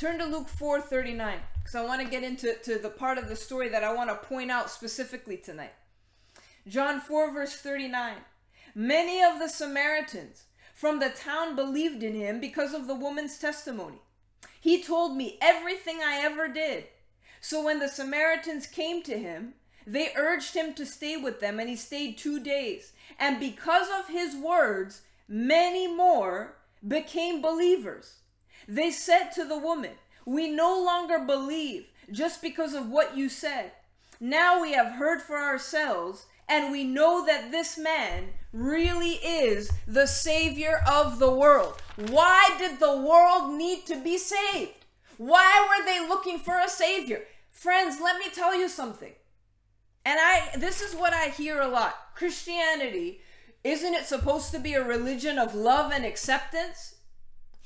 Turn to Luke 4 39, because I want to get into to the part of the story that I want to point out specifically tonight. John 4, verse 39. Many of the Samaritans from the town believed in him because of the woman's testimony. He told me everything I ever did. So when the Samaritans came to him, they urged him to stay with them, and he stayed two days. And because of his words, many more became believers. They said to the woman, We no longer believe just because of what you said. Now we have heard for ourselves, and we know that this man really is the Savior of the world. Why did the world need to be saved? Why were they looking for a Savior? Friends, let me tell you something. And I this is what I hear a lot. Christianity, isn't it supposed to be a religion of love and acceptance?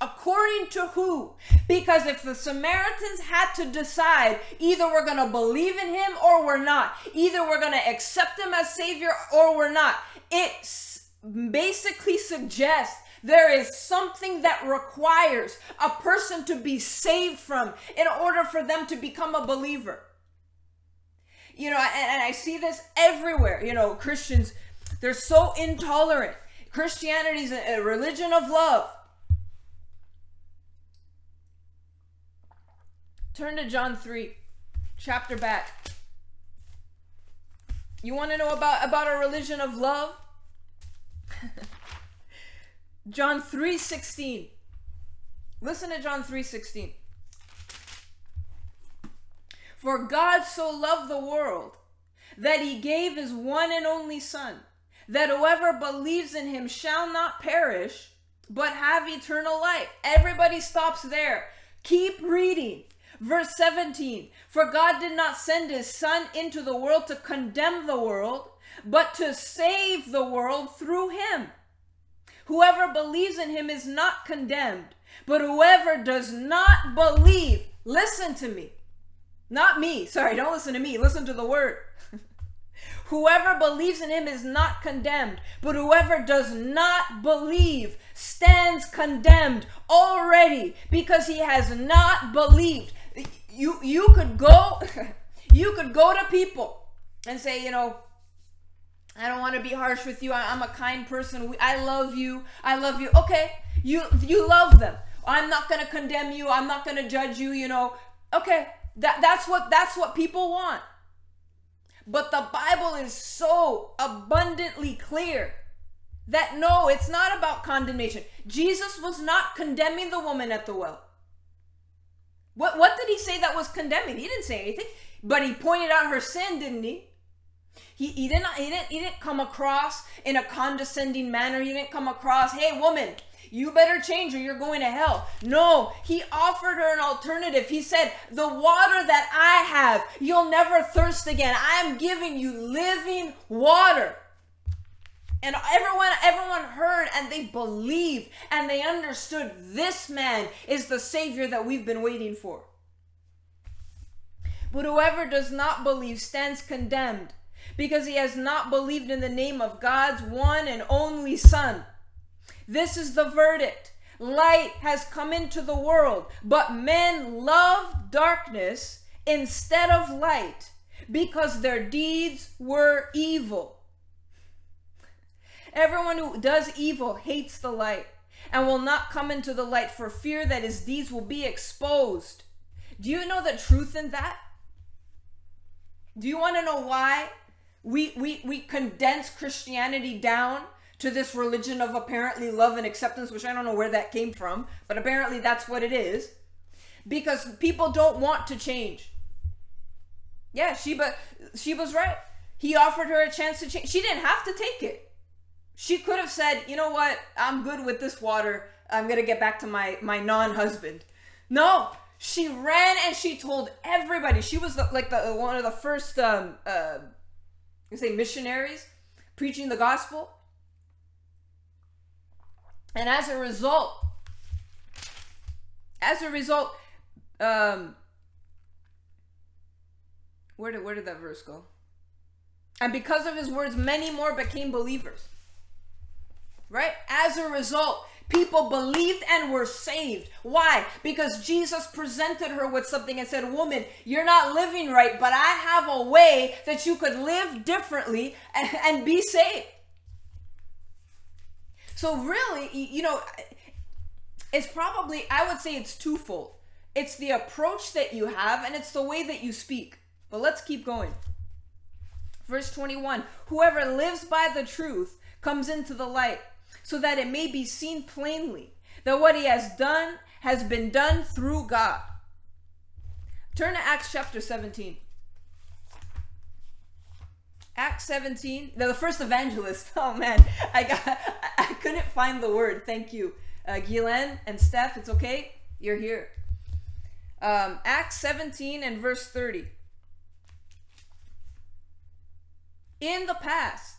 According to who? Because if the Samaritans had to decide either we're going to believe in him or we're not, either we're going to accept him as Savior or we're not, it basically suggests there is something that requires a person to be saved from in order for them to become a believer. You know, and, and I see this everywhere. You know, Christians, they're so intolerant. Christianity is a, a religion of love. Turn to John 3, chapter back. You want to know about, about a religion of love? John 3:16. Listen to John 3:16. For God so loved the world that he gave his one and only son that whoever believes in him shall not perish but have eternal life. Everybody stops there. Keep reading. Verse 17 For God did not send his Son into the world to condemn the world, but to save the world through him. Whoever believes in him is not condemned, but whoever does not believe, listen to me. Not me. Sorry, don't listen to me. Listen to the word. Whoever believes in him is not condemned, but whoever does not believe stands condemned already because he has not believed you you could go you could go to people and say you know i don't want to be harsh with you. I, am a kind person. I love you. I love you. Okay you you love them. I'm not to condemn you. I'm not to judge you you know. Okay that that's what that's what people want. But the bible is so abundantly clear that no it's not about condemnation. Jesus was not condemning the woman at the well what what did he say that was condemning? He didn't say anything, but he pointed out her sin, didn't he? He, he didn't he didn't he didn't come across in a condescending manner. He didn't come across, "Hey woman, you better change or you're going to hell." No, he offered her an alternative. He said, "The water that I have, you'll never thirst again. I am giving you living water." And everyone everyone heard and they believed and they understood this man is the savior that we've been waiting for. But whoever does not believe stands condemned because he has not believed in the name of God's one and only son. This is the verdict. Light has come into the world but men love darkness instead of light because their deeds were evil Everyone who does evil hates the light and will not come into the light for fear that his deeds will be exposed. Do you know the truth in that? Do you want to know why we, we, we condense Christianity down to this religion of apparently love and acceptance, which I don't know where that came from, but apparently that's what it is? Because people don't want to change. Yeah, Sheba, Sheba's right. He offered her a chance to change. She didn't have to take it. She could have said, "You know what? I'm good with this water. I'm gonna get back to my my non-husband." No, she ran and she told everybody. She was the, like the one of the first um uh, you say missionaries preaching the gospel. And as a result, as a result, um, where did where did that verse go? And because of his words, many more became believers right? As a result, People believed and were saved. Why? Because Jesus presented her with something and said, Woman, you're not living right, but I have a way that you could live differently and, and be saved. So, really, you know, it's probably, I would say it's twofold it's the approach that you have, and it's the way that you speak. But let's keep going. Verse 21 Whoever lives by the truth comes into the light, so that it may be seen plainly that what he has done has been done through God. Turn to Acts chapter 17. Acts 17. the first evangelist. Oh man, I got I couldn't find the word. Thank you. Uh, and Steph, it's okay. You're here. Um, Acts 17 and verse 30. In the past,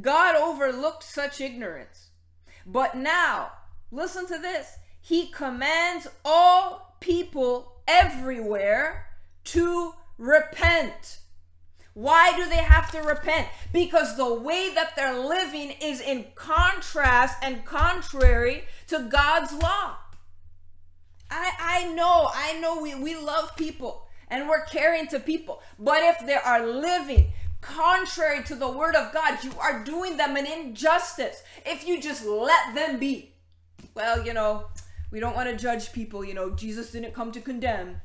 God overlooked such ignorance. But now, listen to this He commands all people everywhere to repent. Why do they have to repent? Because the way that they're living is in contrast and contrary to God's law. I, I know, I know we, we love people and we're caring to people. But if they are living contrary to the word of God, you are doing them an injustice if you just let them be. Well, you know, we don't want to judge people, you know, Jesus didn't come to condemn.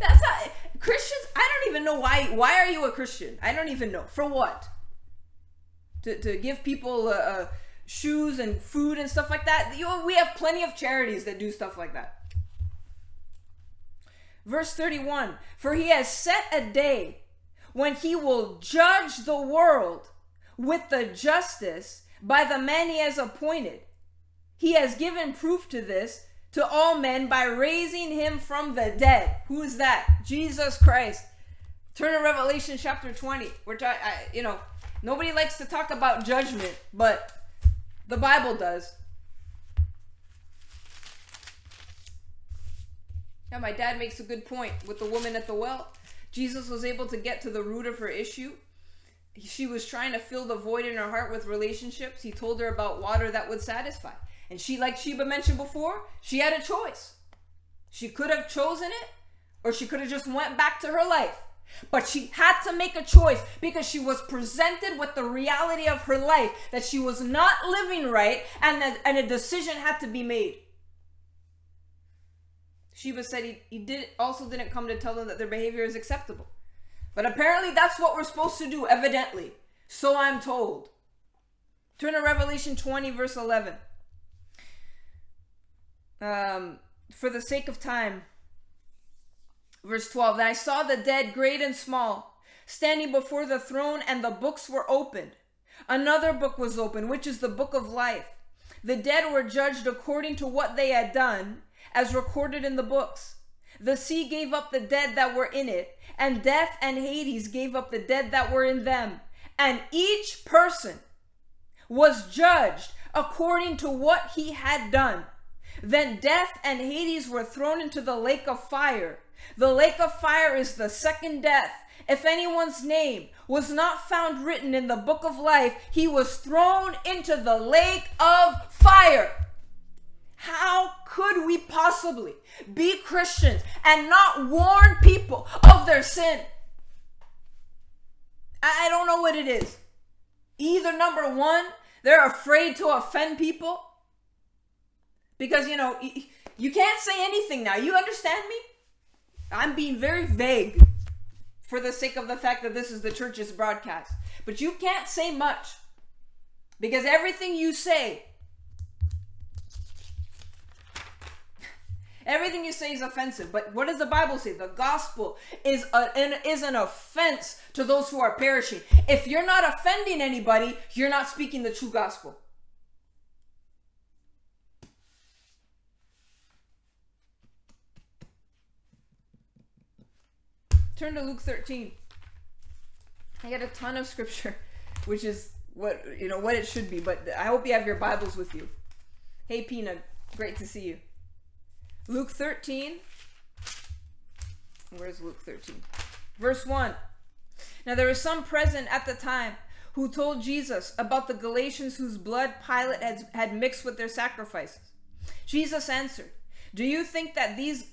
That's not Christians, I don't even know why why are you a Christian? I don't even know. For what? To, to give people uh, uh, shoes and food and stuff like that. You we have plenty of charities that do stuff like that. Verse 31 For he has set a day when he will judge the world with the justice by the man he has appointed. He has given proof to this to all men by raising him from the dead. Who is that? Jesus Christ. Turn to Revelation chapter 20. We're talking, you know, nobody likes to talk about judgment, but the Bible does. Now, my dad makes a good point with the woman at the well. Jesus was able to get to the root of her issue. She was trying to fill the void in her heart with relationships. He told her about water that would satisfy. And she, like Sheba mentioned before, she had a choice. She could have chosen it, or she could have just went back to her life. But she had to make a choice because she was presented with the reality of her life that she was not living right and, that, and a decision had to be made. Sheba said he, he did also didn't come to tell them that their behavior is acceptable. But apparently that's what we're supposed to do, evidently. So I'm told. Turn to Revelation 20, verse 11. Um, for the sake of time, verse 12. Then I saw the dead, great and small, standing before the throne, and the books were opened. Another book was opened, which is the book of life. The dead were judged according to what they had done as recorded in the books. The sea gave up the dead that were in it, and death and Hades gave up the dead that were in them. And each person was judged according to what he had done. Then death and Hades were thrown into the lake of fire. The lake of fire is the second death. If anyone's name was not found written in the book of life, he was thrown into the lake of fire. How could we possibly be Christians and not warn people of their sin? I don't know what it is. Either number one, they're afraid to offend people because, you know, you can't say anything now. You understand me? I'm being very vague for the sake of the fact that this is the church's broadcast. But you can't say much because everything you say Everything you say is offensive. But what does the Bible say? The gospel is, a, an, is an offense to those who are perishing. If you're not offending anybody, you're not speaking the true gospel. Turn to Luke 13. I got a ton of scripture, which is what you know what it should be, but I hope you have your Bibles with you. Hey Pina, great to see you. Luke 13. Where's Luke 13? Verse 1. Now there was some present at the time who told Jesus about the Galileans whose blood Pilate had, had mixed with their sacrifices. Jesus answered, Do you think that these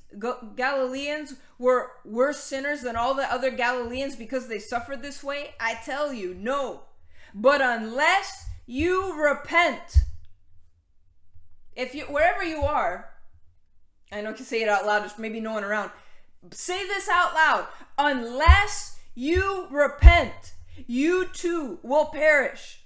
Galileans were worse sinners than all the other Galileans because they suffered this way? I tell you, no. But unless you repent, if you wherever you are, I know I can say it out loud, there's maybe no one around. Say this out loud. Unless you repent, you too will perish.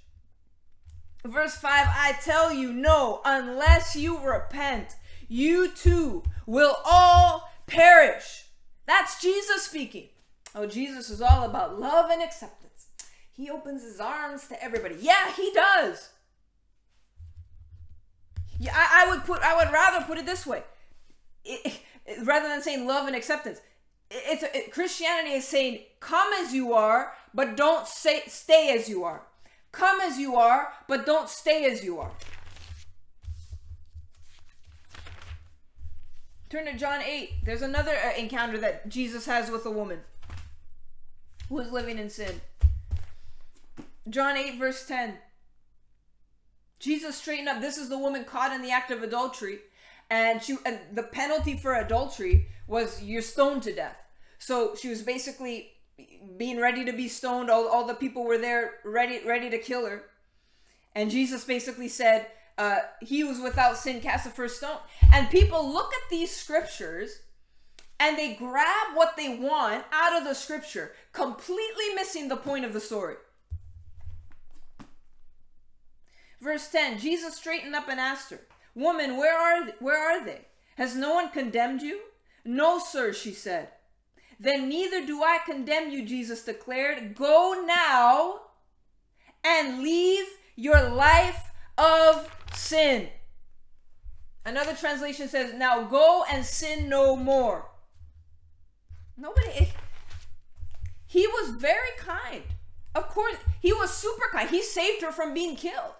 Verse 5 I tell you, no, unless you repent, you too will all perish. That's Jesus speaking. Oh, Jesus is all about love and acceptance. He opens his arms to everybody. Yeah, he does. Yeah, I, I would put I would rather put it this way. It, rather than saying love and acceptance. It's it, Christianity is saying come as you are, but don't say stay as you are. Come as you are, but don't stay as you are. Turn to John 8. There's another uh, encounter that Jesus has with a woman who is living in sin. John 8, verse 10. Jesus straightened up. This is the woman caught in the act of adultery. And she and the penalty for adultery was you're stoned to death. So she was basically being ready to be stoned. All, all the people were there ready ready to kill her. And Jesus basically said, uh, he was without sin cast the first stone. And people look at these scriptures and they grab what they want out of the scripture, completely missing the point of the story. Verse 10 Jesus straightened up and asked her, Woman, where are, where are they? Has no one condemned you? No, sir, she said. Then neither do I condemn you, Jesus declared. Go now and leave your life of sin. Another translation says, Now go and sin no more. Nobody, eh, he was very kind. Of course, he was super kind. He saved her from being killed.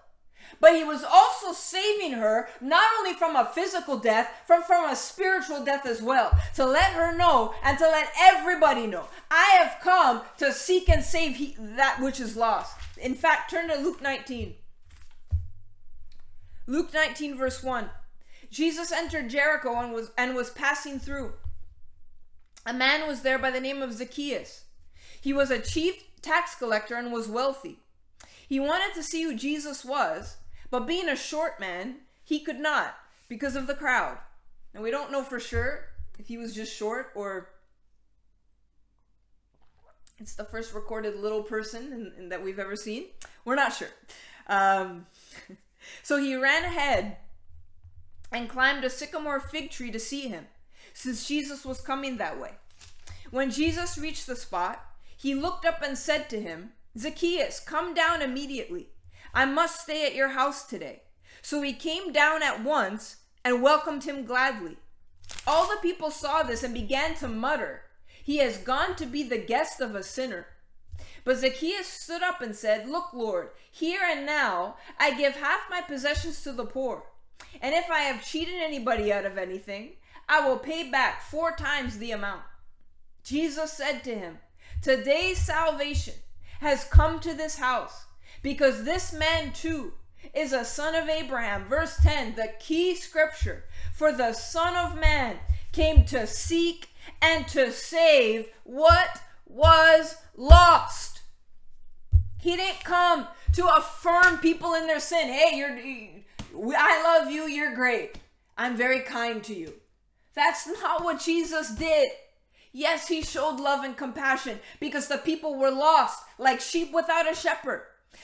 But he was also saving her not only from a physical death, from from a spiritual death as well. To let her know and to let everybody know, I have come to seek and save he, that which is lost. In fact, turn to Luke 19. Luke 19, verse 1. Jesus entered Jericho and was, and was passing through. A man was there by the name of Zacchaeus. He was a chief tax collector and was wealthy. He wanted to see who Jesus was, but being a short man, he could not because of the crowd. And we don't know for sure if he was just short or it's the first recorded little person in, in, that we've ever seen. We're not sure. Um, So he ran ahead and climbed a sycamore fig tree to see him, since Jesus was coming that way. When Jesus reached the spot, he looked up and said to him, Zacchaeus, come down immediately. I must stay at your house today. So he came down at once and welcomed him gladly. All the people saw this and began to mutter, He has gone to be the guest of a sinner. But Zacchaeus stood up and said, Look, Lord, here and now I give half my possessions to the poor. And if I have cheated anybody out of anything, I will pay back four times the amount. Jesus said to him, Today's salvation has come to this house because this man too is a son of Abraham. Verse 10, the key scripture. For the Son of Man came to seek and to save what was lost. He didn't come to affirm people in their sin. Hey, you're I love you, you're great. I'm very kind to you. That's not what Jesus did. Yes, he showed love and compassion because the people were lost like sheep without a shepherd.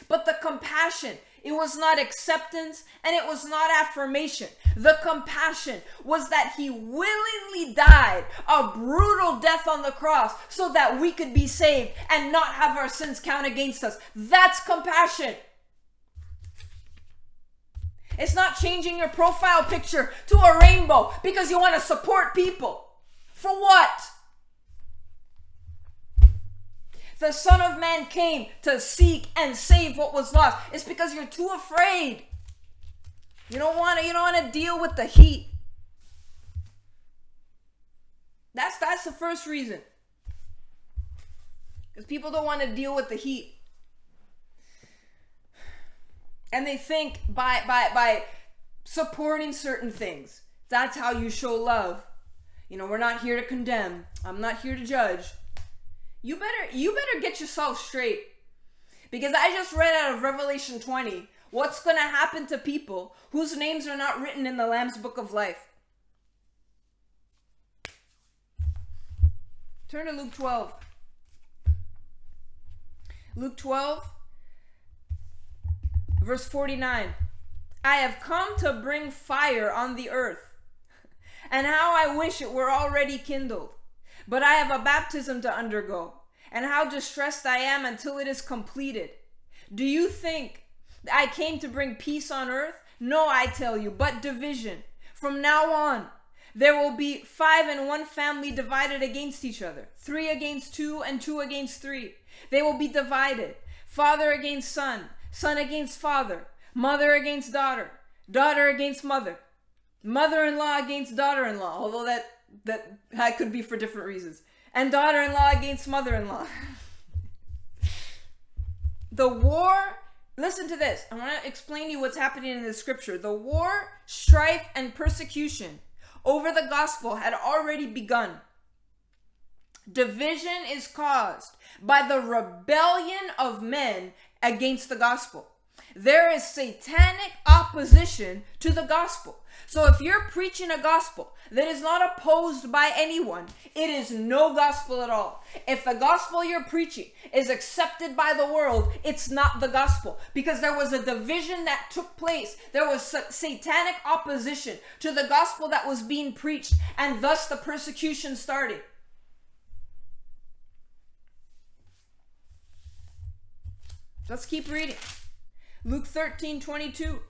But the compassion it was not acceptance and it was not affirmation. The compassion was that he willingly died a brutal death on the cross so that we could be saved and not have our sins count against us. That's compassion. It's not changing your profile picture to a rainbow because you want to support people. For what? The Son of Man came to seek and save what was lost. It's because you're too afraid. You don't want to you don't want to deal with the heat. That's that's the first reason. Cuz people don't want to deal with the heat. And they think by by by supporting certain things, that's how you show love. You know, we're not here to condemn. I'm not here to judge. You better you better get yourself straight. Because I just read out of Revelation 20 what's going to happen to people whose names are not written in the Lamb's book of life. Turn to Luke 12. Luke 12, verse 49. I have come to bring fire on the earth, and how I wish it were already kindled. But I have a baptism to undergo, and how distressed I am until it is completed. Do you think I came to bring peace on earth? No, I tell you, but division. From now on, there will be five in one family divided against each other, three against two, and two against three. They will be divided father against son, son against father, mother against daughter, daughter against mother, mother in law against daughter in law, although that, that, could be for different reasons, and daughter in law against mother in law. the war Listen to this. I want to explain to you what's happening in the scripture. The war, strife, and persecution over the gospel had already begun. Division is caused by the rebellion of men against the gospel. There is satanic opposition to the gospel. So if you're preaching a gospel that is not opposed by anyone, it is no gospel at all. If the gospel you're preaching is accepted by the world, it's not the gospel because there was a division that took place. There was satanic opposition to the gospel that was being preached, and thus the persecution started. Let's keep reading. Luke 13 22.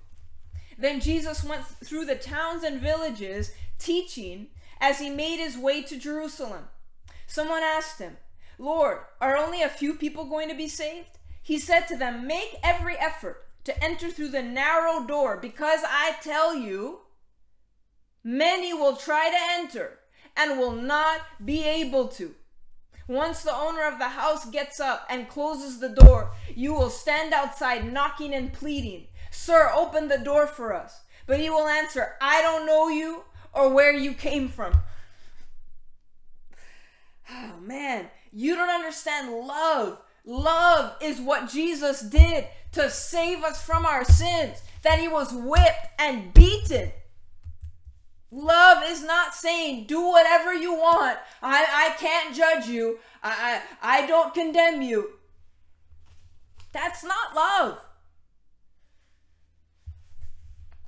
Then Jesus went through the towns and villages, teaching as he made his way to Jerusalem. Someone asked him, Lord, are only a few people going to be saved? He said to them, Make every effort to enter through the narrow door, because I tell you, many will try to enter and will not be able to. Once the owner of the house gets up and closes the door, you will stand outside knocking and pleading. Sir, open the door for us. But he will answer, I don't know you or where you came from. Oh man, you don't understand love. Love is what Jesus did to save us from our sins, that he was whipped and beaten. Love is not saying do whatever you want. I, I can't judge you. I, I, I don't condemn you. That's not love.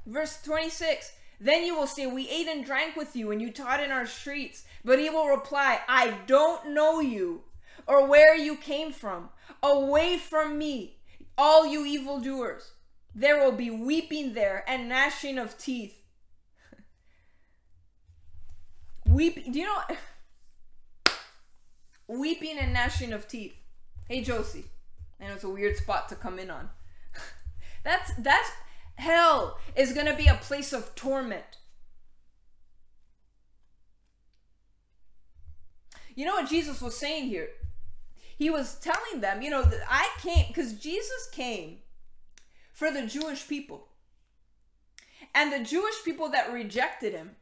Verse 26 Then you will say, We ate and drank with you, and you taught in our streets. But he will reply, I don't know you or where you came from. Away from me, all you evildoers. There will be weeping there and gnashing of teeth. Weeping, do you know? Weeping and gnashing of teeth. Hey, Josie. I know it's a weird spot to come in on. that's that's Hell is going to be a place of torment. You know what Jesus was saying here? He was telling them, you know, I came because Jesus came for the Jewish people. And the Jewish people that rejected him,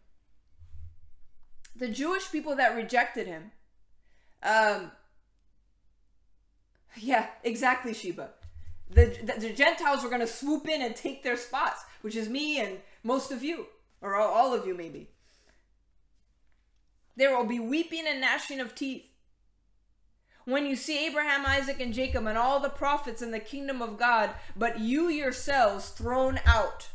the Jewish people that rejected him, um, yeah, exactly, Sheba the, the, the Gentiles were going to swoop in and take their spots, which is me and most of you, or all, all of you maybe. There will be weeping and gnashing of teeth. When you see Abraham, Isaac, and Jacob and all the prophets in the kingdom of God, but you yourselves thrown out.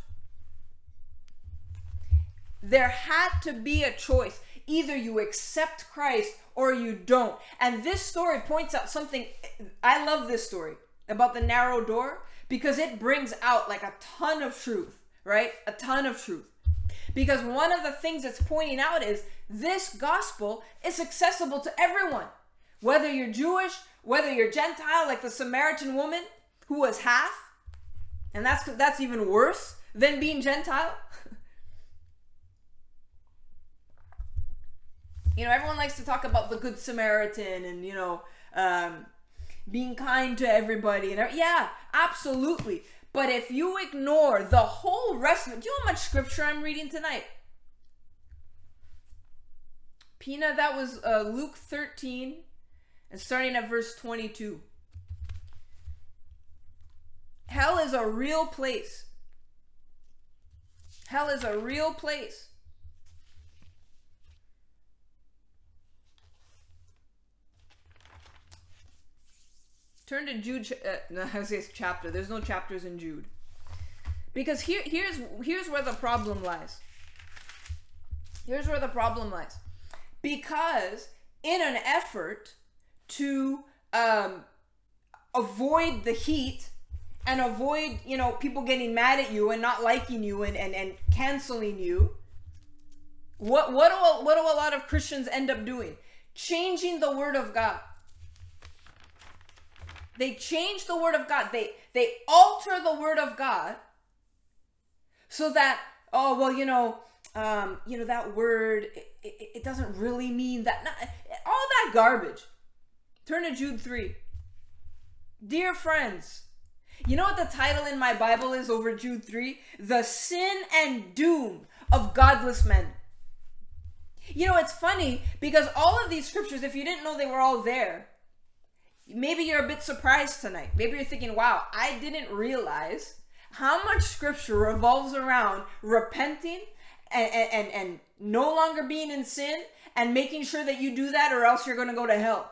There had to be a choice. Either you accept Christ or you don't. And this story points out something. I love this story about the narrow door because it brings out like a ton of truth, right? A ton of truth. Because one of the things it's pointing out is this gospel is accessible to everyone. Whether you're Jewish, whether you're Gentile, like the Samaritan woman who was half, and that's that's even worse than being Gentile. you know, everyone likes to talk about the Good Samaritan and you know, um, being kind to everybody and yeah absolutely But if you ignore the whole rest of it, do you know how much scripture I'm reading tonight? Pina, that was uh, Luke 13 and starting at verse 22. Hell is a real place. Hell is a real place. Turn to Jude. Uh, no, I say chapter. There's no chapters in Jude. Because here, here's here's where the problem lies. Here's where the problem lies. Because in an effort to um, avoid the heat and avoid, you know, people getting mad at you and not liking you and, and, and canceling you, what what do, what do a lot of Christians end up doing? Changing the word of God. They change the word of God. They they alter the word of God so that oh well you know um, you know that word it, it, it doesn't really mean that not, all that garbage. Turn to Jude three. Dear friends, you know what the title in my Bible is over Jude 3? The sin and doom of godless men. You know, it's funny because all of these scriptures, if you didn't know they were all there, maybe you're a bit surprised tonight. Maybe you're thinking, wow, I didn't realize how much scripture revolves around repenting and, and, and, no longer being in sin and making sure that you do that or else you're going to go to hell.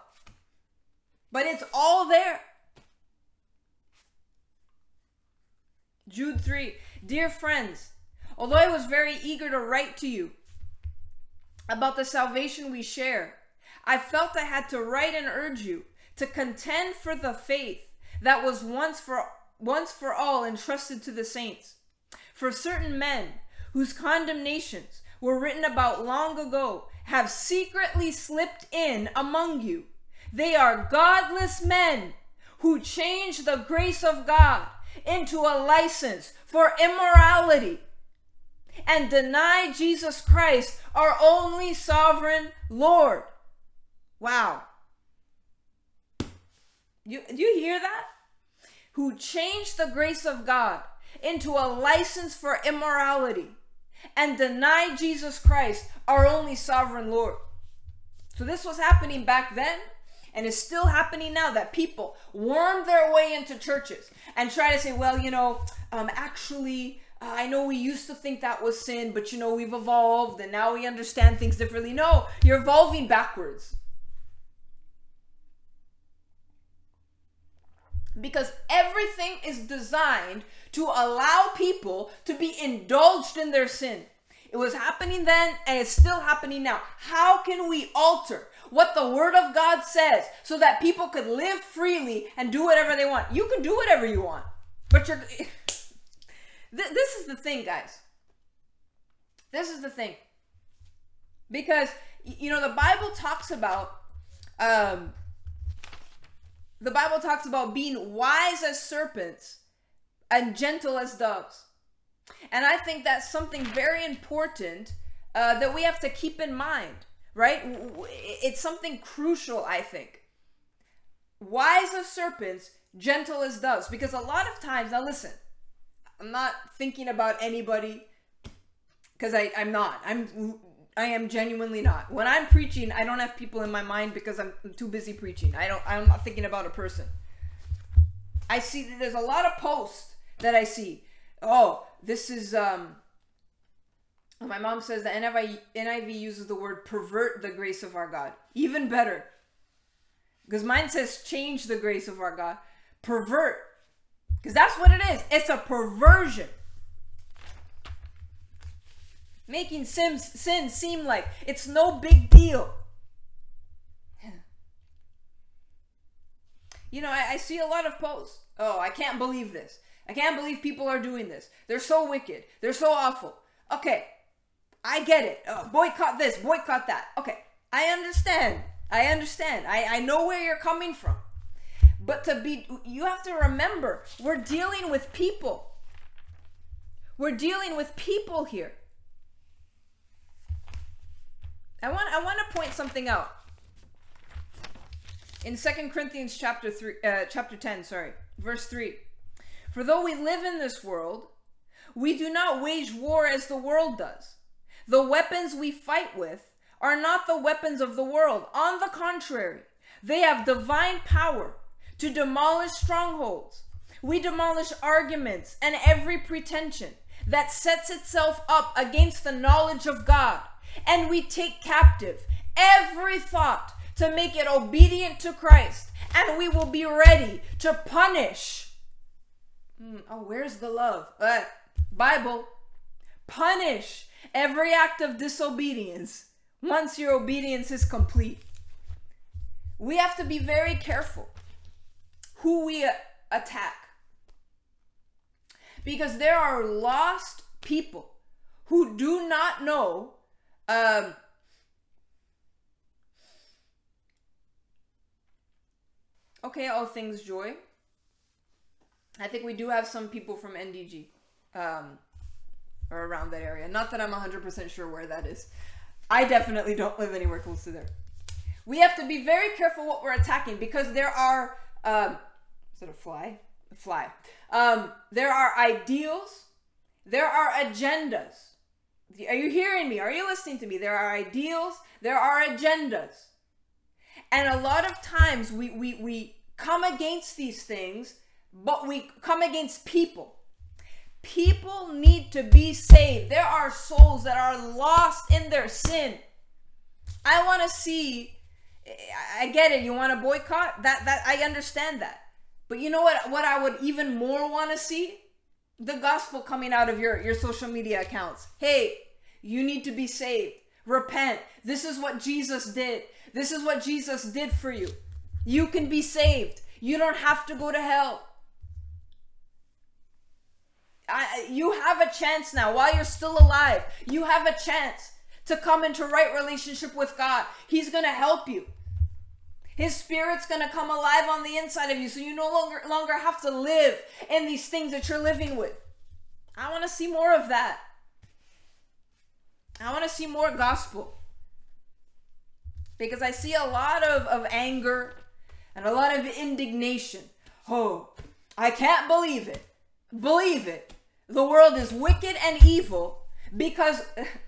But it's all there. Jude 3 Dear friends, although I was very eager to write to you about the salvation we share, I felt I had to write and urge you to contend for the faith that was once for once for all entrusted to the saints. For certain men whose condemnations were written about long ago have secretly slipped in among you. They are godless men who change the grace of God into a license for immorality and deny Jesus Christ, our only sovereign Lord. Wow. You, do you hear that? Who changed the grace of God into a license for immorality and deny Jesus Christ, our only sovereign Lord. So this was happening back then and is still happening now that people worm their way into churches and try to say, well, you know, um, actually, uh, I know we used to think that was sin, but you know, we've evolved and now we understand things differently. No, you're evolving backwards. Because everything is designed to allow people to be indulged in their sin. It was happening then and it's still happening now. How can we alter what the Word of God says so that people could live freely and do whatever they want? You can do whatever you want, but you're. this is the thing, guys. This is the thing. Because, you know, the Bible talks about. Um, the Bible talks about being wise as serpents and gentle as doves. And I think that's something very important uh, that we have to keep in mind, right? It's something crucial, I think. Wise as serpents, gentle as doves. Because a lot of times, now listen, I'm not thinking about anybody because I'm not. I'm I am genuinely not. When I'm preaching, I don't have people in my mind because I'm too busy preaching. I don't I'm not thinking about a person. I see there's a lot of posts that I see. Oh, this is um my mom says the NIV, NIV uses the word pervert the grace of our God. Even better. Because mine says change the grace of our God. Pervert. Because that's what it is. It's a perversion. Making sin, sin seem like it's no big deal. You know, I, I see a lot of posts. Oh, I can't believe this. I can't believe people are doing this. They're so wicked. They're so awful. Okay, I get it. Oh, boycott this, boycott that. Okay, I understand. I understand. I, I know where you're coming from. But to be, you have to remember, we're dealing with people. We're dealing with people here. I want I want to point something out. In Second Corinthians chapter 3 uh, chapter 10, sorry, verse 3. For though we live in this world, we do not wage war as the world does. The weapons we fight with are not the weapons of the world. On the contrary, they have divine power to demolish strongholds. We demolish arguments and every pretension that sets itself up against the knowledge of God. And we take captive every thought to make it obedient to Christ. And we will be ready to punish. Mm, oh, where's the love? Uh, Bible. Punish every act of disobedience once your obedience is complete. We have to be very careful who we attack. Because there are lost people who do not know um, okay, all things joy. I think we do have some people from NDG um, or around that area. Not that I'm 100% sure where that is. I definitely don't live anywhere close to there. We have to be very careful what we're attacking because there are, um, is it a fly? A fly. Um, there are ideals, there are agendas. Are you hearing me? Are you listening to me? There are ideals, there are agendas. And a lot of times we, we, we come against these things, but we come against people. People need to be saved. There are souls that are lost in their sin. I want to see I get it. You want to boycott? That that I understand that. But you know what what I would even more want to see? The gospel coming out of your your social media accounts. Hey, you need to be saved. Repent. This is what Jesus did. This is what Jesus did for you. You can be saved. You don't have to go to hell. I, you have a chance now while you're still alive. You have a chance to come into right relationship with God. He's going to help you. His spirit's going to come alive on the inside of you so you no longer longer have to live in these things that you're living with. I want to see more of that. I want to see more gospel. Because I see a lot of, of anger and a lot of indignation. Oh, I can't believe it. Believe it. The world is wicked and evil because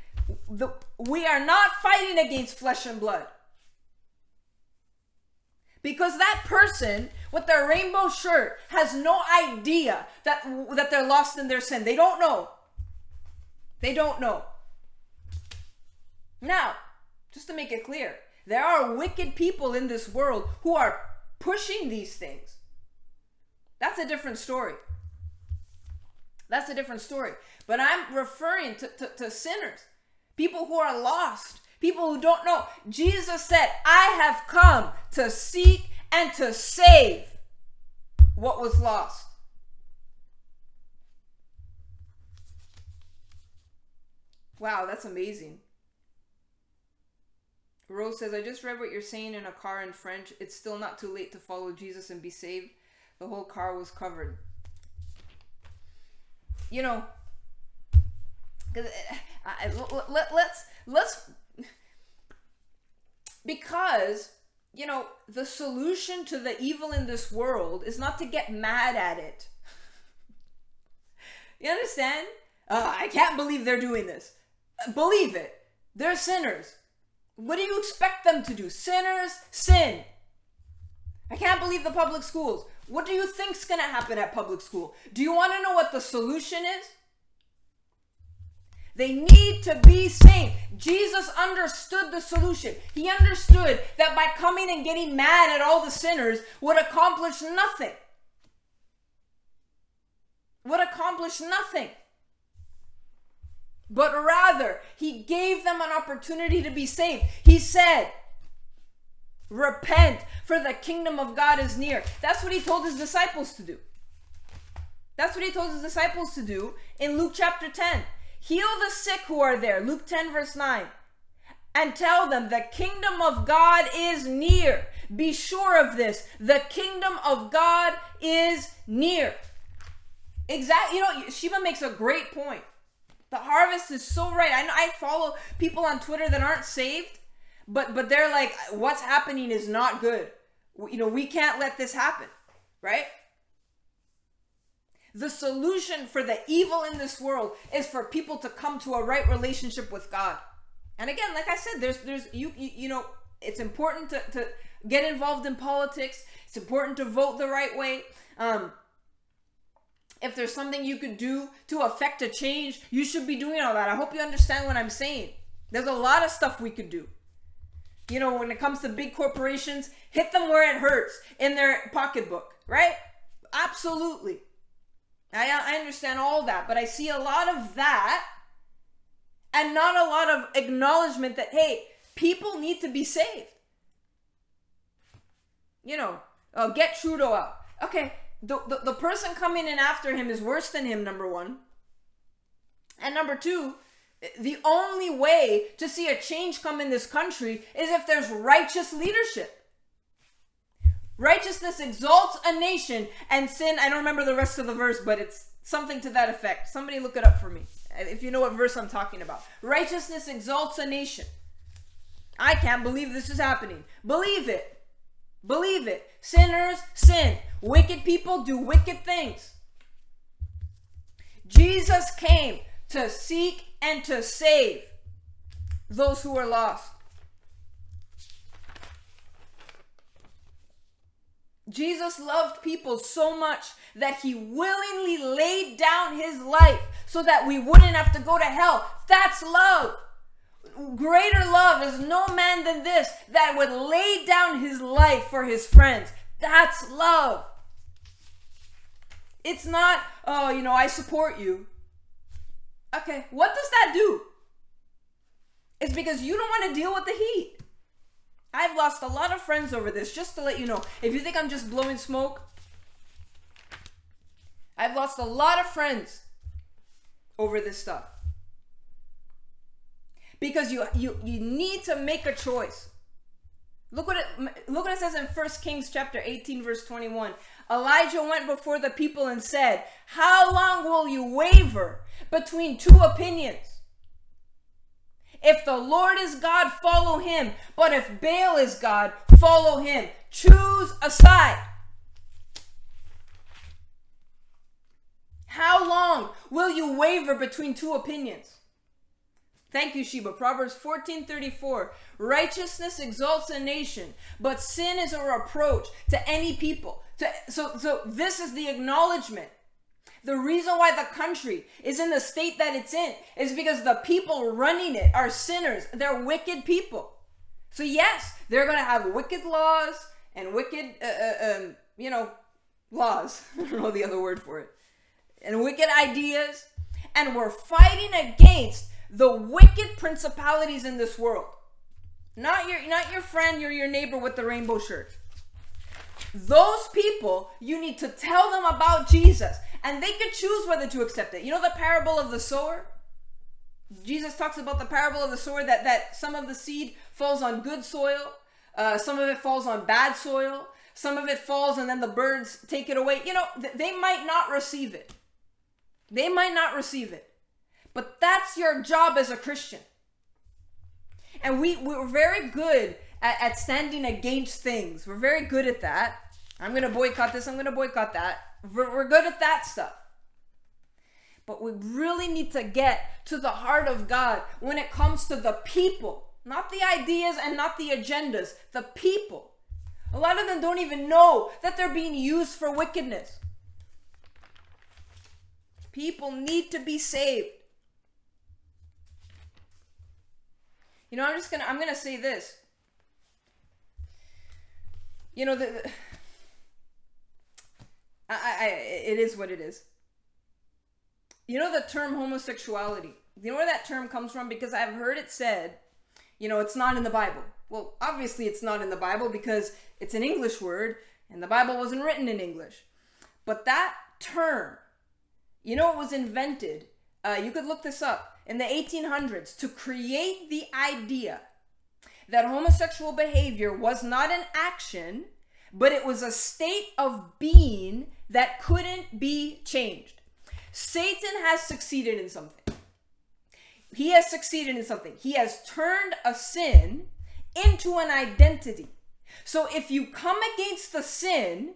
the, we are not fighting against flesh and blood. Because that person with their rainbow shirt has no idea that, that they're lost in their sin. They don't know. They don't know. Now, just to make it clear, there are wicked people in this world who are pushing these things. That's a different story. That's a different story. But I'm referring to, to, to sinners, people who are lost, people who don't know. Jesus said, I have come to seek and to save what was lost. Wow, that's amazing. Rose says, I just read what you're saying in a car in French. It's still not too late to follow Jesus and be saved. The whole car was covered. You know, because uh, let, let's let's because you know the solution to the evil in this world is not to get mad at it. you understand? Uh, I can't believe they're doing this. Believe it. They're sinners. What do you expect them to do? Sinners sin. I can't believe the public schools. What do you think's going to happen at public school? Do you want to know what the solution is? They need to be saved. Jesus understood the solution. He understood that by coming and getting mad at all the sinners would accomplish nothing. Would accomplish nothing but rather he gave them an opportunity to be saved. He said, Repent, for the kingdom of God is near. That's what he told his disciples to do. That's what he told his disciples to do in Luke chapter 10. Heal the sick who are there, Luke 10, verse 9, and tell them the kingdom of God is near. Be sure of this the kingdom of God is near. Exactly, you know, Sheba makes a great point. The harvest is so right. I know I follow people on Twitter that aren't saved, but but they're like, what's happening is not good. You know, we can't let this happen, right? The solution for the evil in this world is for people to come to a right relationship with God. And again, like I said, there's there's you you, you know, it's important to, to get involved in politics. It's important to vote the right way. Um, if there's something you could do to affect a change, you should be doing all that. I hope you understand what I'm saying. There's a lot of stuff we could do. You know, when it comes to big corporations, hit them where it hurts in their pocketbook, right? Absolutely. I, I understand all that, but I see a lot of that and not a lot of acknowledgement that, hey, people need to be saved. You know, uh, get Trudeau out. Okay, the, the, the person coming in after him is worse than him, number one. And number two, the only way to see a change come in this country is if there's righteous leadership. Righteousness exalts a nation, and sin, I don't remember the rest of the verse, but it's something to that effect. Somebody look it up for me if you know what verse I'm talking about. Righteousness exalts a nation. I can't believe this is happening. Believe it. Believe it. Sinners sin. Wicked people do wicked things. Jesus came to seek and to save those who are lost. Jesus loved people so much that he willingly laid down his life so that we wouldn't have to go to hell. That's love. Greater love is no man than this that would lay down his life for his friends. That's love. It's not, oh, you know, I support you. Okay, what does that do? It's because you don't want to deal with the heat. I've lost a lot of friends over this, just to let you know. If you think I'm just blowing smoke, I've lost a lot of friends over this stuff. Because you you you need to make a choice. Look what it look what it says in 1 Kings chapter 18 verse 21. Elijah went before the people and said, "How long will you waver between two opinions?" If the Lord is God, follow him. But if Baal is God, follow him. Choose a side. How long will you waver between two opinions? Thank you, Sheba. Proverbs 14:34. Righteousness exalts a nation, but sin is a reproach to any people. To, so, so this is the acknowledgement the reason why the country is in the state that it's in is because the people running it are sinners. They're wicked people. So, yes, they're going to have wicked laws and wicked, uh, uh, um, you know, laws. I don't know the other word for it. And wicked ideas. And we're fighting against the wicked principalities in this world. Not your, not your friend or your neighbor with the rainbow shirt. Those people, you need to tell them about Jesus and they could choose whether to accept it. You know the parable of the sower? Jesus talks about the parable of the sower that, that some of the seed falls on good soil, uh, some of it falls on bad soil, some of it falls and then the birds take it away. You know, th- they might not receive it. They might not receive it. But that's your job as a Christian. And we, we're very good at, at standing against things. We're very good at that. I'm going to boycott this, I'm going to boycott that. We're, we're good at that stuff. But we really need to get to the heart of God when it comes to the people, not the ideas and not the agendas, the people. A lot of them don't even know that they're being used for wickedness. People need to be saved. You know, I'm just gonna I'm gonna say this. You know, the, I, I, it is what it is. You know the term homosexuality. You know where that term comes from? Because I've heard it said, you know, it's not in the Bible. Well, obviously it's not in the Bible because it's an English word and the Bible wasn't written in English. But that term, you know, it was invented. Uh, you could look this up in the 1800s to create the idea that homosexual behavior was not an action, but it was a state of being that couldn't be changed. Satan has succeeded in something. He has succeeded in something. He has turned a sin into an identity. So if you come against the sin,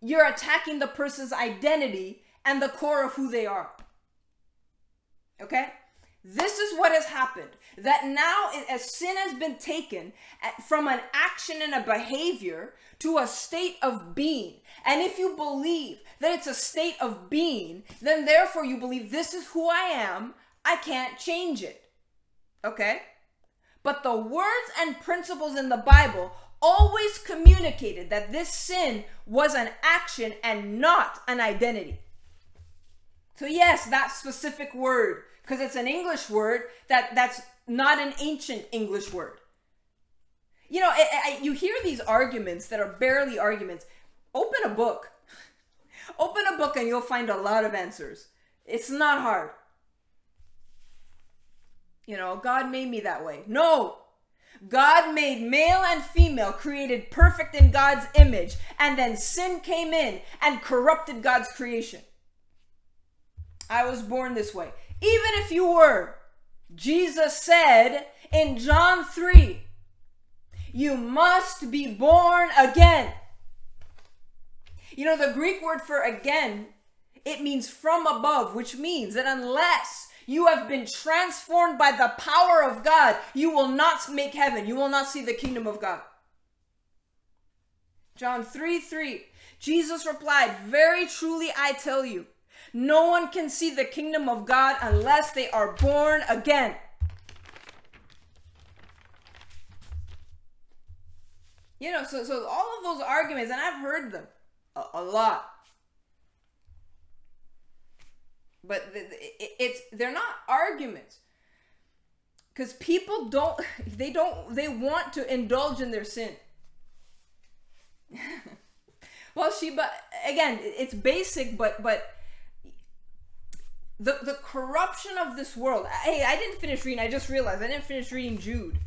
you're attacking the person's identity and the core of who they are. Okay? This is what has happened. That now, as sin has been taken eh, from an action and a behavior to a state of being. And if you believe that it's a state of being, then therefore you believe this is who I am, I can't change it. Okay? But the words and principles in the Bible always communicated that this sin was an action and not an identity. So, yes, that specific word, because it's an English word that, that's not an ancient English word. You know, I, I, you hear these arguments that are barely arguments. Open a book. Open a book and you'll find a lot of answers. It's not hard. You know, God made me that way. No. God made male and female, created perfect in God's image, and then sin came in and corrupted God's creation. I was born this way. Even if you were, Jesus said in John 3, you must be born again. You know, the Greek word for again, it means from above, which means that unless you have been transformed by the power of God, you will not make heaven. You will not see the kingdom of God. John 3 3. Jesus replied, Very truly I tell you, no one can see the kingdom of God unless they are born again. You know, so so all of those arguments, and I've heard them a, a lot. But it's they're not arguments. Cuz people don't they don't they want to indulge in their sin. well, she but again, it's basic but but the the corruption of this world. Hey, I didn't finish reading. I just realized I didn't finish reading Jude.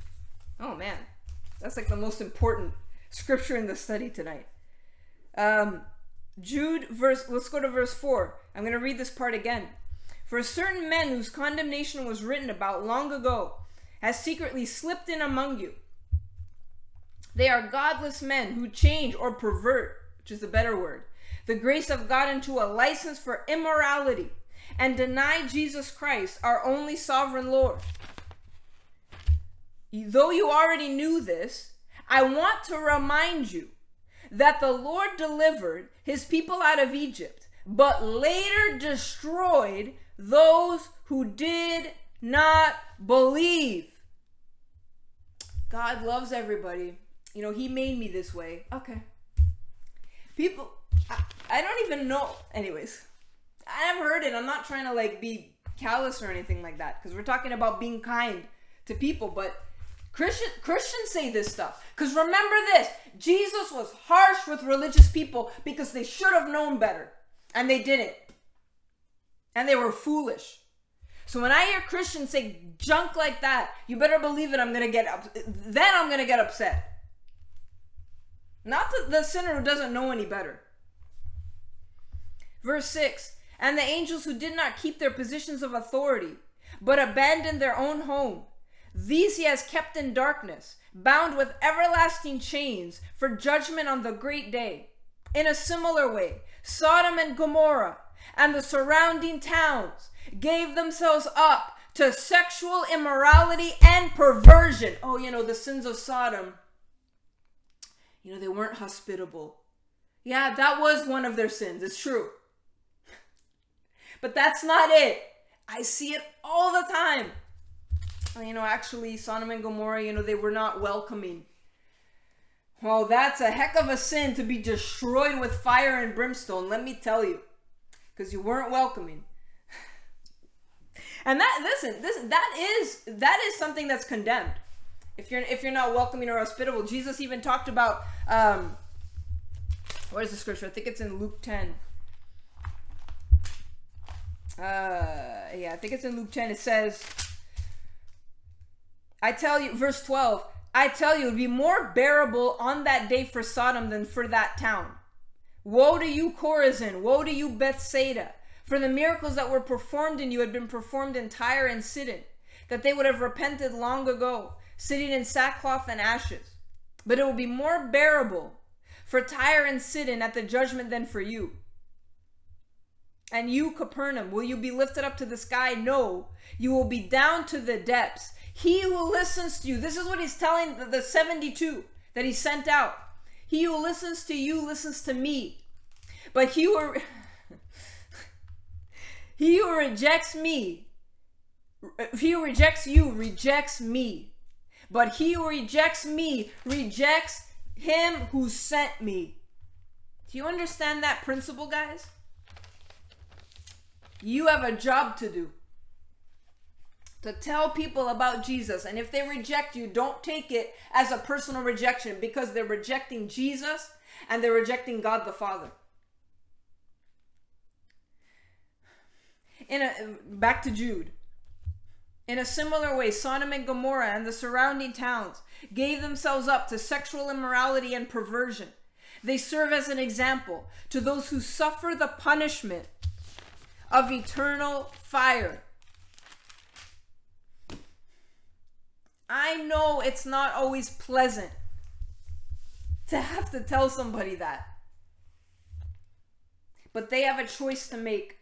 Oh man. That's like the most important scripture in the study tonight. Um, Jude, verse, let's go to verse 4. I'm going to read this part again. For certain men whose condemnation was written about long ago has secretly slipped in among you. They are godless men who change or pervert, which is a better word, the grace of God into a license for immorality and deny Jesus Christ, our only sovereign Lord. Though you already knew this, I want to remind you that the Lord delivered his people out of Egypt, but later destroyed those who did not believe. God loves everybody. You know, he made me this way. Okay. People, I, I don't even know. Anyways, I've heard it. I'm not trying to like be callous or anything like that because we're talking about being kind to people, but Christian, Christians say this stuff. Because remember this Jesus was harsh with religious people because they should have known better. And they didn't. And they were foolish. So when I hear Christians say junk like that, you better believe it. I'm gonna get up. Then I'm gonna get upset. Not the, the sinner who doesn't know any better. Verse 6 And the angels who did not keep their positions of authority, but abandoned their own home these he has kept in darkness, bound with everlasting chains for judgment on the great day. In a similar way, Sodom and Gomorrah and the surrounding towns gave themselves up to sexual immorality and perversion. Oh, you know, the sins of Sodom. You know, they weren't hospitable. Yeah, that was one of their sins. It's true. But that's not it. I see it all the time you know, actually, Sodom and Gomorrah, you know, they were not welcoming. Well, that's a heck of a sin to be destroyed with fire and brimstone, let me tell you. Because you weren't welcoming. and that listen, this that is that is something that's condemned. If you're if you're not welcoming or hospitable, Jesus even talked about um where's the scripture? I think it's in Luke 10. Uh yeah, I think it's in Luke 10. It says I tell you, verse 12, I tell you, it would be more bearable on that day for Sodom than for that town. Woe to you, Chorazin! Woe to you, Bethsaida! For the miracles that were performed in you had been performed in Tyre and Sidon, that they would have repented long ago, sitting in sackcloth and ashes. But it will be more bearable for Tyre and Sidon at the judgment than for you. And you, Capernaum, will you be lifted up to the sky? No, you will be down to the depths. He who listens to you, this is what he's telling the, the 72 that he sent out. He who listens to you listens to me. But he who, he who rejects me, he who rejects you rejects me. But he who rejects me rejects him who sent me. Do you understand that principle, guys? You have a job to do. To tell people about Jesus. And if they reject you, don't take it as a personal rejection because they're rejecting Jesus and they're rejecting God the Father. In a back to Jude. In a similar way, Sodom and Gomorrah and the surrounding towns gave themselves up to sexual immorality and perversion. They serve as an example to those who suffer the punishment of eternal fire. I know it's not always pleasant to have to tell somebody that. But they have a choice to make.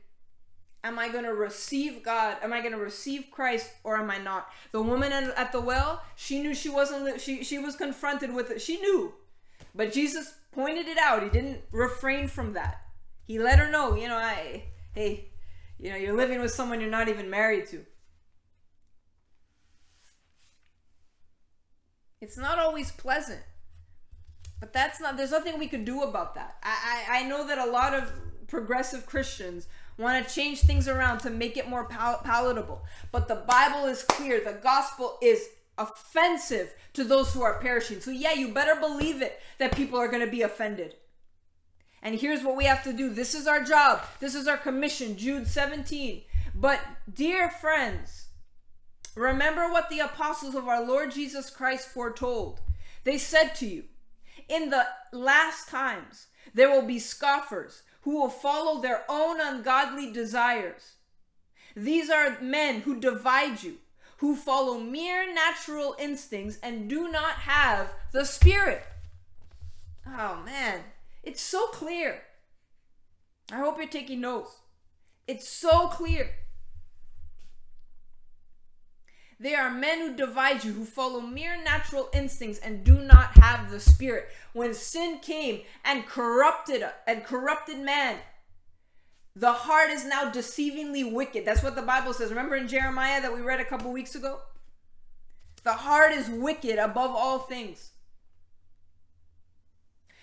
Am I going to receive God? Am I going to receive Christ or am I not? The woman at the well, she knew she wasn't she she was confronted with it. She knew. But Jesus pointed it out. He didn't refrain from that. He let her know, you know, I hey, you know, you're living with someone you're not even married to. It's not always pleasant. But that's not there's nothing we could do about that. I I, I know that a lot of progressive Christians want to change things around to make it more pal- palatable. But the Bible is clear. The gospel is offensive to those who are perishing. So, yeah, you better believe it that people are going to be offended. And here's what we have to do this is our job, this is our commission, Jude 17. But, dear friends, remember what the apostles of our Lord Jesus Christ foretold. They said to you, In the last times, there will be scoffers who will follow their own ungodly desires. These are men who divide you who follow mere natural instincts and do not have the Spirit. Oh man, it's so clear. I hope you're taking notes. It's so clear. They are men who divide you, who follow mere natural instincts and do not have the spirit. When sin came and corrupted and corrupted man, the heart is now deceivingly wicked. That's what the Bible says. Remember in Jeremiah that we read a couple weeks ago? The heart is wicked above all things.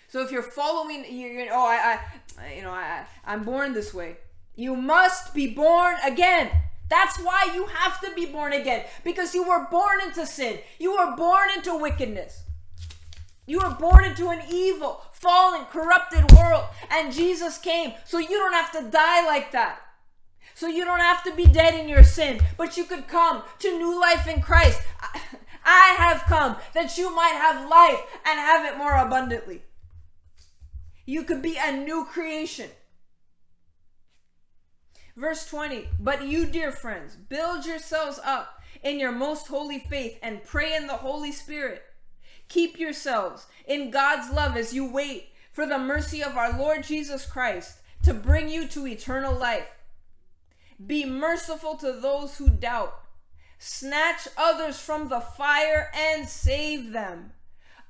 So if you're following, you're, oh, I, I, you know, I, I'm born this way. You must be born again. That's why you have to be born again because you were born into sin. You were born into wickedness. You were born into an evil, fallen, corrupted world, and Jesus came so you don't have to die like that. So you don't have to be dead in your sin, but you could come to new life in Christ. I have come that you might have life and have it more abundantly. You could be a new creation. Verse 20, but you, dear friends, build yourselves up in your most holy faith and pray in the Holy Spirit. Keep yourselves in God's love as you wait for the mercy of our Lord Jesus Christ to bring you to eternal life. Be merciful to those who doubt. Snatch others from the fire and save them.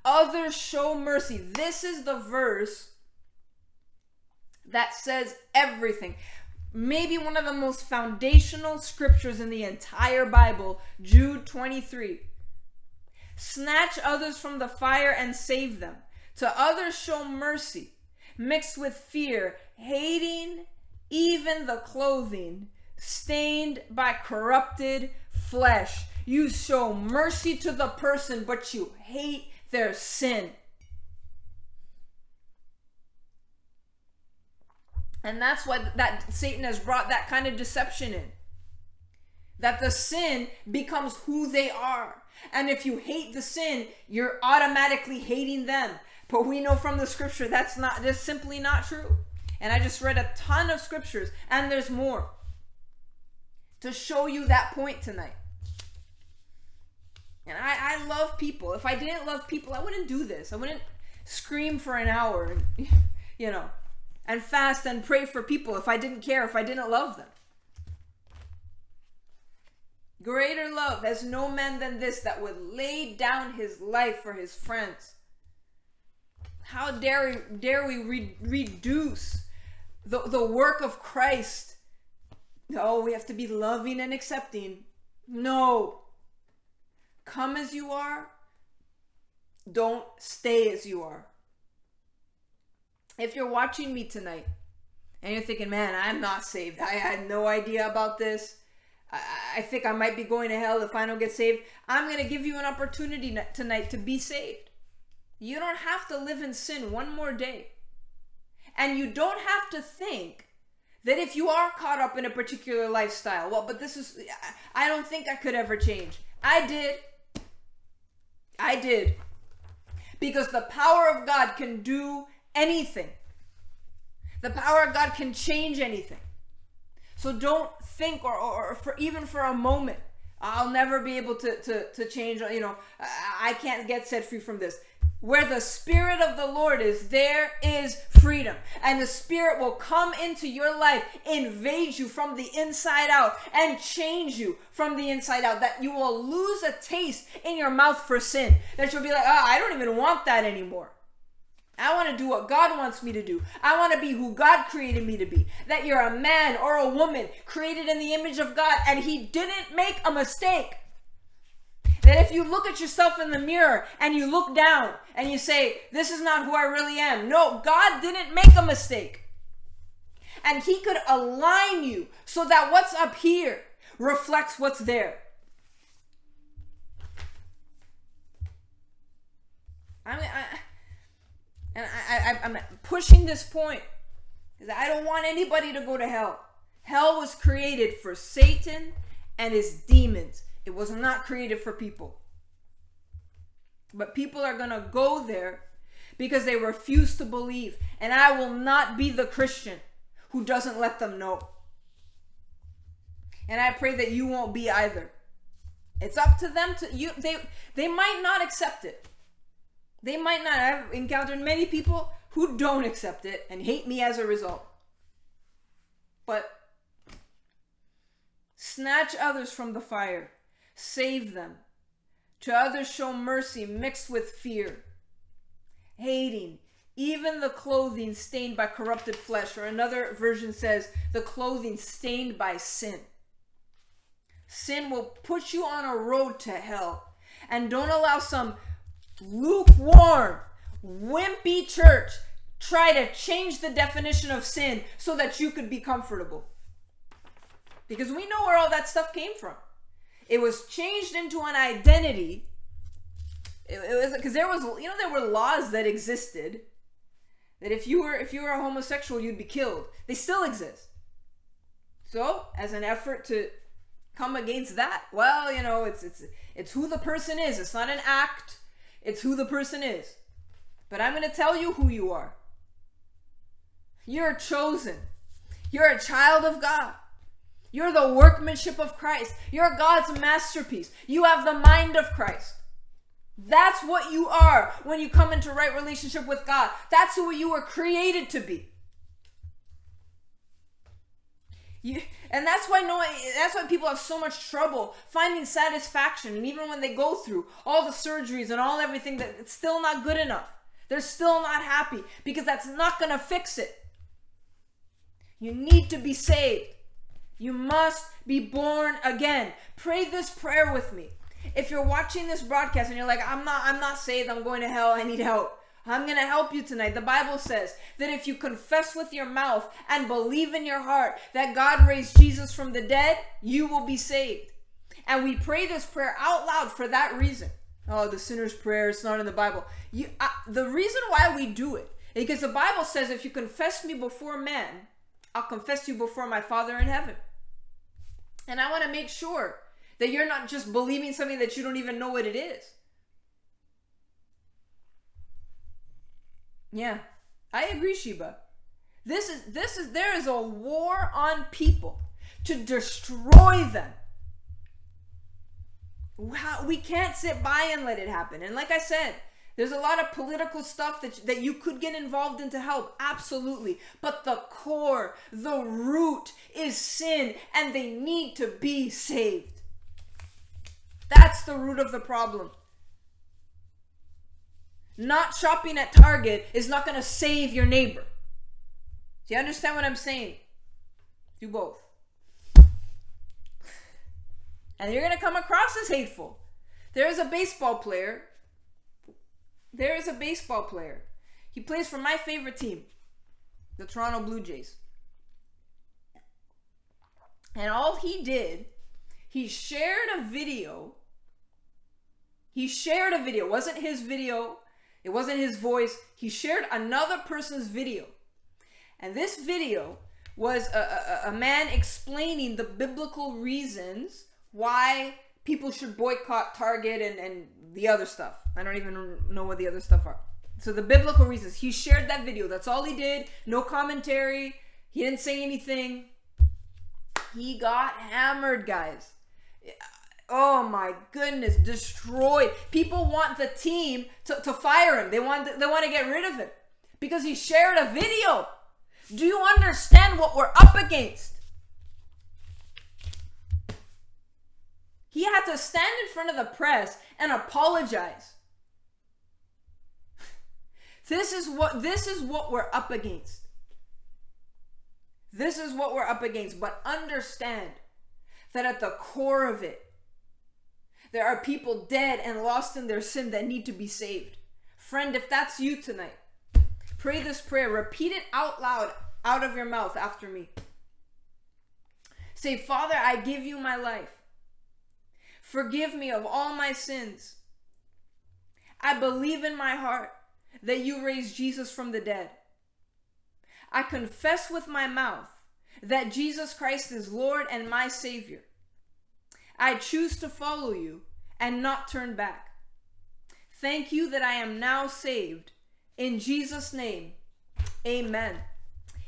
Others show mercy. This is the verse that says everything. Maybe one of the most foundational scriptures in the entire Bible, Jude 23. Snatch others from the fire and save them. To others show mercy, mixed with fear, hating even the clothing stained by corrupted flesh. You show mercy to the person, but you hate their sin. And that's why that Satan has brought that kind of deception in. That the sin becomes who they are. And if you hate the sin, you're automatically hating them. But we know from the scripture that's not just simply not true. And I just read a ton of scriptures, and there's more to show you that point tonight. And I, I love people. If I didn't love people, I wouldn't do this. I wouldn't scream for an hour. And, you know, and fast and pray for people if I didn't care, if I didn't love them. Greater love has no man than this that would lay down his life for his friends. How dare we, dare we re- reduce the, the work of Christ? No, we have to be loving and accepting. No. Come as you are. Don't stay as you are. If you're watching me tonight and you're thinking, man, I'm not saved, I had no idea about this. I, I think I might be going to hell if I don't get saved. I'm going to give you an opportunity tonight to be saved. You don't have to live in sin one more day. And you don't have to think that if you are caught up in a particular lifestyle, well, but this is, I don't think I could ever change. I did. I did. Because the power of God can do anything. The power of God can change anything. So don't think or, or, or for even for a moment, I'll never be able to, to, to change, you know, I can't get set free from this. Where the Spirit of the Lord is, there is freedom. And the Spirit will come into your life, invade you from the inside out, and change you from the inside out. That you will lose a taste in your mouth for sin. That you'll be like, oh, I don't even want that anymore. I want to do what God wants me to do. I want to be who God created me to be. That you're a man or a woman created in the image of God and He didn't make a mistake. That if you look at yourself in the mirror and you look down and you say, This is not who I really am. No, God didn't make a mistake. And He could align you so that what's up here reflects what's there. I mean, I and I, I, I'm pushing this point because I don't want anybody to go to hell. Hell was created for Satan and his demons. It was not created for people. But people are going to go there because they refuse to believe. And I will not be the Christian who doesn't let them know. And I pray that you won't be either. It's up to them to you they they might not accept it. They might not. I've encountered many people who don't accept it and hate me as a result. But snatch others from the fire, save them. To others, show mercy mixed with fear, hating, even the clothing stained by corrupted flesh, or another version says, the clothing stained by sin. Sin will put you on a road to hell. And don't allow some lukewarm, wimpy church try to change the definition of sin so that you could be comfortable. Because we know where all that stuff came from. It was changed into an identity. It, it was because there was, you know, there were laws that existed that if you were if you were a homosexual, you'd be killed. They still exist. So, as an effort to come against that, well, you know, it's it's it's who the person is. It's not an act. It's who the person is. But I'm going to tell you who you are. You're chosen. You're a child of God. You're the workmanship of Christ. You're God's masterpiece. You have the mind of Christ. That's what you are when you come into right relationship with God. That's who you were created to be. You, and that's why no, that's why people have so much trouble finding satisfaction. And even when they go through all the surgeries and all everything, that it's still not good enough. They're still not happy because that's not gonna fix it. You need to be saved. You must be born again. Pray this prayer with me. If you're watching this broadcast and you're like, I'm not, I'm not saved, I'm going to hell, I need help. I'm going to help you tonight. The Bible says that if you confess with your mouth and believe in your heart that God raised Jesus from the dead, you will be saved. And we pray this prayer out loud for that reason. Oh, the sinner's prayer, it's not in the Bible. You, uh, the reason why we do it because the Bible says if you confess me before men, I'll confess you before my Father in heaven. And I want to make sure that you're not just believing something that you don't even know what it is. Yeah, I agree, Sheba. This is this is there is a war on people to destroy them. We can't sit by and let it happen. And like I said, There's a lot of political stuff that, that you could get involved in to help, absolutely. But the core, the root is sin, and they need to be saved. That's the root of the problem. Not shopping at Target is not going to save your neighbor. Do you understand what I'm saying? Do both. And you're going to come across as hateful. There is a baseball player there is a baseball player. He plays for my favorite team, the Toronto Blue Jays. And all he did, he shared a video. He shared a video. It wasn't his video. It wasn't his voice. He shared another person's video. And this video was a, a, a man explaining the biblical reasons why people should boycott Target and, and the other stuff. I don't even know what the other stuff are. So the biblical reasons. He shared that video. That's all he did. No commentary. He didn't say anything. He got hammered, guys. Oh my goodness, destroyed. People want the team to, to fire him. They want they want to get rid of him because he shared a video. Do you understand what we're up against? He had to stand in front of the press and apologize. This is what this is what we're up against. This is what we're up against, but understand that at the core of it there are people dead and lost in their sin that need to be saved. Friend, if that's you tonight, pray this prayer. Repeat it out loud out of your mouth after me. Say, Father, I give you my life. Forgive me of all my sins. I believe in my heart that you raised Jesus from the dead. I confess with my mouth that Jesus Christ is Lord and my Savior. I choose to follow you and not turn back. Thank you that I am now saved. In Jesus' name, amen.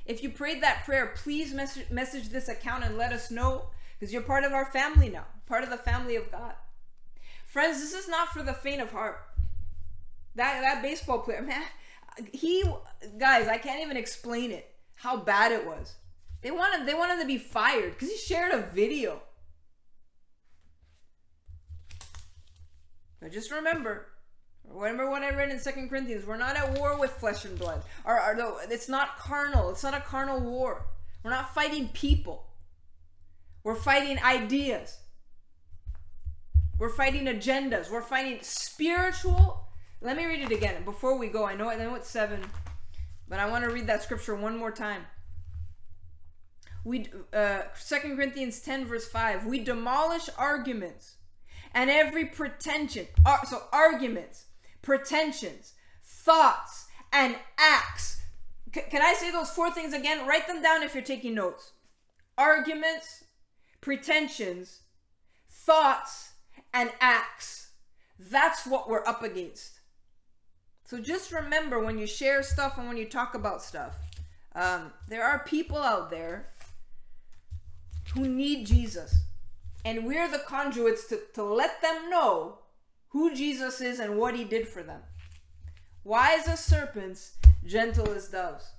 If you prayed that prayer, please message, message this account and let us know because you're part of our family now part of the family of God. Friends, this is not for the faint of heart. That that baseball player, man, he guys, I can't even explain it. How bad it was. They wanted they wanted to be fired because he shared a video. But just remember, remember what I read in Second Corinthians. We're not at war with flesh and blood. Or, or no, it's not carnal. It's not a carnal war. We're not fighting people. We're fighting ideas. We're fighting agendas. We're fighting spiritual. Let me read it again before we go. I know I know it's seven, but I want to read that scripture one more time. We uh, 2 Corinthians 10 verse 5. We demolish arguments and every pretension. Ar- so arguments, pretensions, thoughts, and acts. C- can I say those four things again? Write them down if you're taking notes. Arguments, pretensions, thoughts, and acts. That's what we're up against. So just remember when you share stuff and when you talk about stuff, um, there are people out there who need Jesus. And we're the conduits to, to let them know who Jesus is and what he did for them. Wise as serpents, gentle as doves.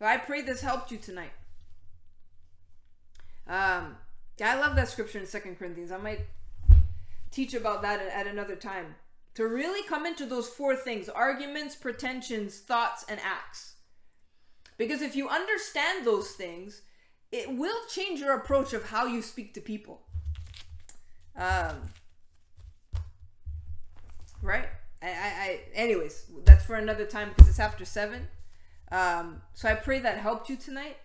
I pray this helped you tonight. Um, I love that scripture in Second Corinthians. I might teach about that at another time. To really come into those four things arguments, pretensions, thoughts, and acts. Because if you understand those things, it will change your approach of how you speak to people. Um, right? I, I, I anyways, that's for another time because it's after seven. Um, so I pray that helped you tonight.